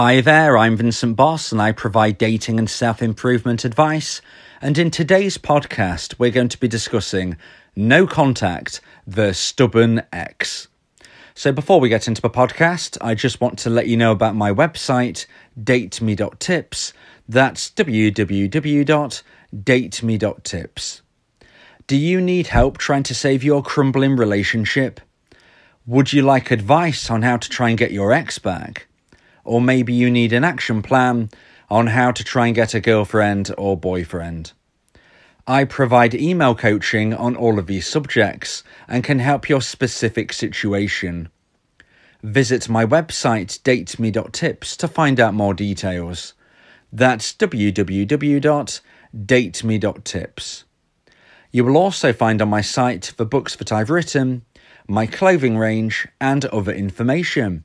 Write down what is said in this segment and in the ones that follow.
Hi there, I'm Vincent Boss and I provide dating and self improvement advice. And in today's podcast, we're going to be discussing no contact, the stubborn ex. So before we get into the podcast, I just want to let you know about my website, dateme.tips. That's www.dateme.tips. Do you need help trying to save your crumbling relationship? Would you like advice on how to try and get your ex back? Or maybe you need an action plan on how to try and get a girlfriend or boyfriend. I provide email coaching on all of these subjects and can help your specific situation. Visit my website dateme.tips to find out more details. That's www.dateme.tips. You will also find on my site the books that I've written, my clothing range, and other information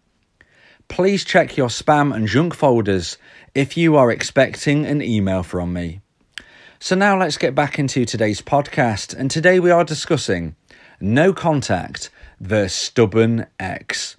please check your spam and junk folders if you are expecting an email from me. So, now let's get back into today's podcast, and today we are discussing no contact, the stubborn ex.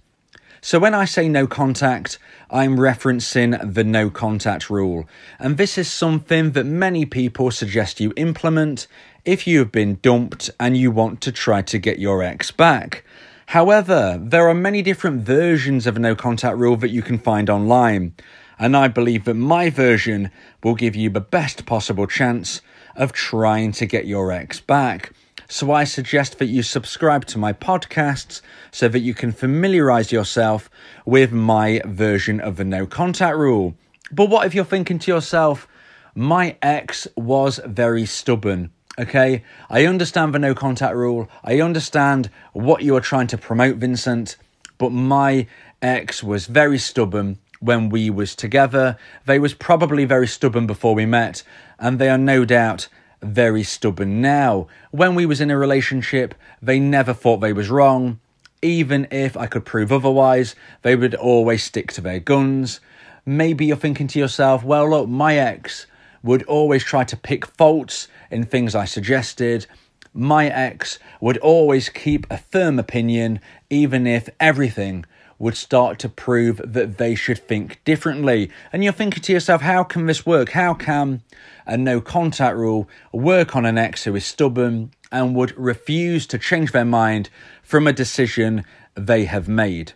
So, when I say no contact, I'm referencing the no contact rule, and this is something that many people suggest you implement if you have been dumped and you want to try to get your ex back. However, there are many different versions of a no contact rule that you can find online, and I believe that my version will give you the best possible chance of trying to get your ex back. So I suggest that you subscribe to my podcasts so that you can familiarize yourself with my version of the no contact rule. But what if you're thinking to yourself, my ex was very stubborn? Okay, I understand the no contact rule. I understand what you are trying to promote, Vincent, but my ex was very stubborn when we was together. They was probably very stubborn before we met, and they are no doubt very stubborn now. When we was in a relationship, they never thought they was wrong. Even if I could prove otherwise, they would always stick to their guns. Maybe you're thinking to yourself, well, look, my ex would always try to pick faults in things I suggested. My ex would always keep a firm opinion, even if everything would start to prove that they should think differently. And you're thinking to yourself, how can this work? How can a no contact rule work on an ex who is stubborn and would refuse to change their mind from a decision they have made?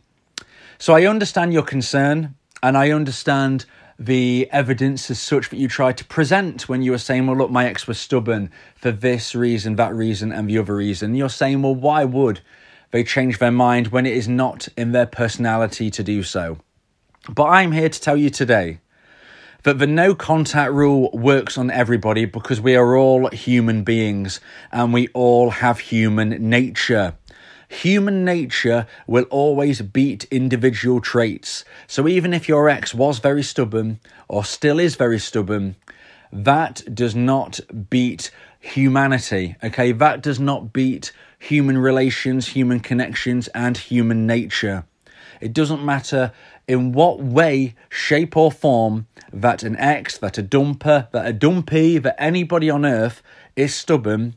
So I understand your concern and I understand the evidence as such that you tried to present when you were saying, well, look, my ex was stubborn for this reason, that reason, and the other reason. You're saying, well, why would they change their mind when it is not in their personality to do so? But I'm here to tell you today that the no contact rule works on everybody because we are all human beings and we all have human nature. Human nature will always beat individual traits. So even if your ex was very stubborn or still is very stubborn, that does not beat humanity. Okay, that does not beat human relations, human connections, and human nature. It doesn't matter in what way, shape, or form that an ex, that a dumper, that a dumpee, that anybody on earth is stubborn,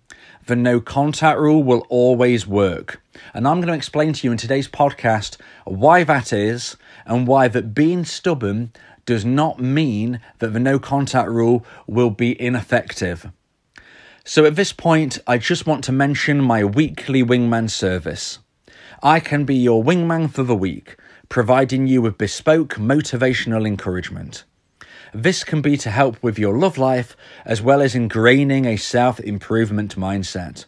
the no contact rule will always work. And I'm going to explain to you in today's podcast why that is and why that being stubborn does not mean that the no contact rule will be ineffective. So at this point, I just want to mention my weekly wingman service. I can be your wingman for the week, providing you with bespoke motivational encouragement. This can be to help with your love life as well as ingraining a self improvement mindset.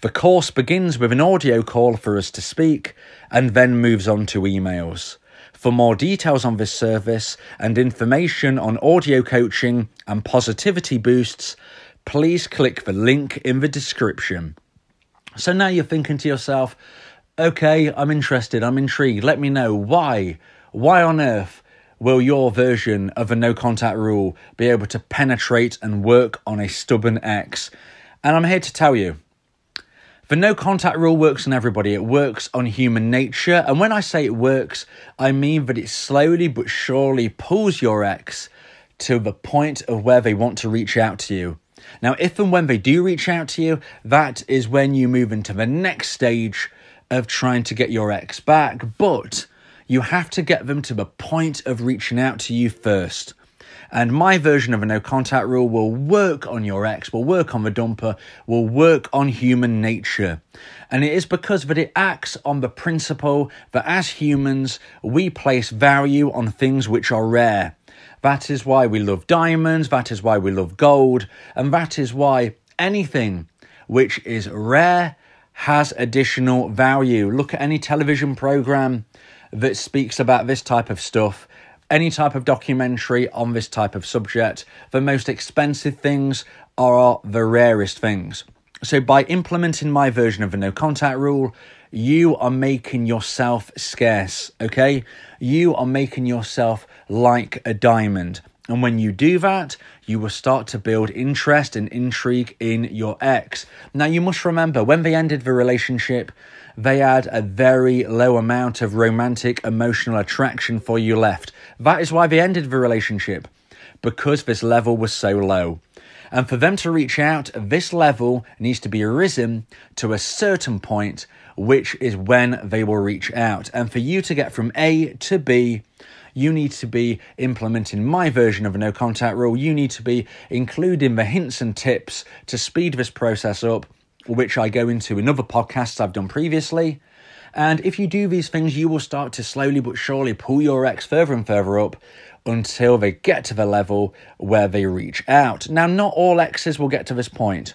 The course begins with an audio call for us to speak and then moves on to emails. For more details on this service and information on audio coaching and positivity boosts, please click the link in the description. So now you're thinking to yourself, okay, I'm interested, I'm intrigued, let me know why. Why on earth will your version of a no contact rule be able to penetrate and work on a stubborn ex? And I'm here to tell you the no contact rule works on everybody. It works on human nature. And when I say it works, I mean that it slowly but surely pulls your ex to the point of where they want to reach out to you. Now, if and when they do reach out to you, that is when you move into the next stage of trying to get your ex back. But You have to get them to the point of reaching out to you first. And my version of a no contact rule will work on your ex, will work on the dumper, will work on human nature. And it is because that it acts on the principle that as humans, we place value on things which are rare. That is why we love diamonds, that is why we love gold, and that is why anything which is rare has additional value. Look at any television program that speaks about this type of stuff any type of documentary on this type of subject, the most expensive things are the rarest things. So, by implementing my version of the no contact rule, you are making yourself scarce, okay? You are making yourself like a diamond. And when you do that, you will start to build interest and intrigue in your ex. Now, you must remember when they ended the relationship, they had a very low amount of romantic emotional attraction for you left. That is why they ended the relationship, because this level was so low. And for them to reach out, this level needs to be risen to a certain point, which is when they will reach out. And for you to get from A to B, you need to be implementing my version of a no contact rule. You need to be including the hints and tips to speed this process up which I go into in other podcasts I've done previously. And if you do these things, you will start to slowly but surely pull your ex further and further up until they get to the level where they reach out. Now, not all exes will get to this point.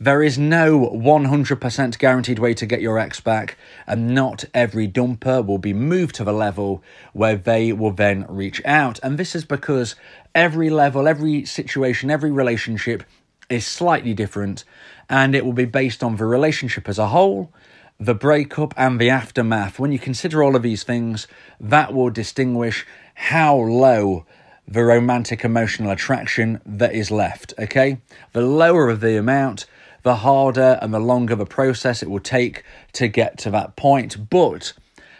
There is no 100% guaranteed way to get your ex back, and not every dumper will be moved to the level where they will then reach out. And this is because every level, every situation, every relationship is slightly different, and it will be based on the relationship as a whole, the breakup, and the aftermath. When you consider all of these things, that will distinguish how low the romantic emotional attraction that is left. Okay, the lower of the amount, the harder and the longer the process it will take to get to that point. But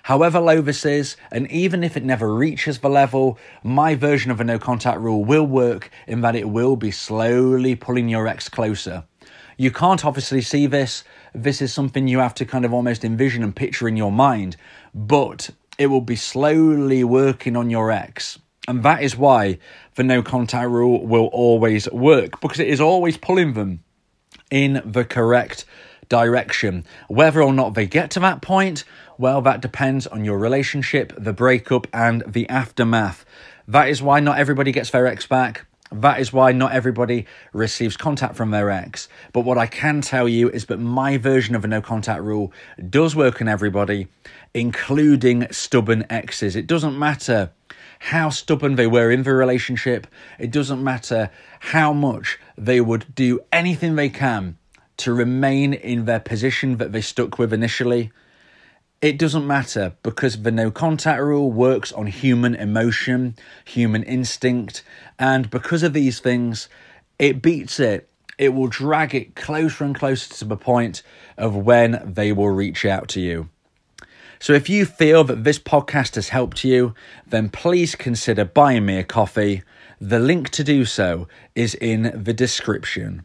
However low this is, and even if it never reaches the level, my version of a no contact rule will work in that it will be slowly pulling your ex closer. You can't obviously see this. This is something you have to kind of almost envision and picture in your mind, but it will be slowly working on your ex. And that is why the no contact rule will always work because it is always pulling them in the correct direction. Whether or not they get to that point, well, that depends on your relationship, the breakup, and the aftermath. That is why not everybody gets their ex back. That is why not everybody receives contact from their ex. But what I can tell you is that my version of a no contact rule does work on everybody, including stubborn exes. It doesn't matter how stubborn they were in the relationship, it doesn't matter how much they would do anything they can to remain in their position that they stuck with initially. It doesn't matter because the no contact rule works on human emotion, human instinct, and because of these things, it beats it. It will drag it closer and closer to the point of when they will reach out to you. So, if you feel that this podcast has helped you, then please consider buying me a coffee. The link to do so is in the description.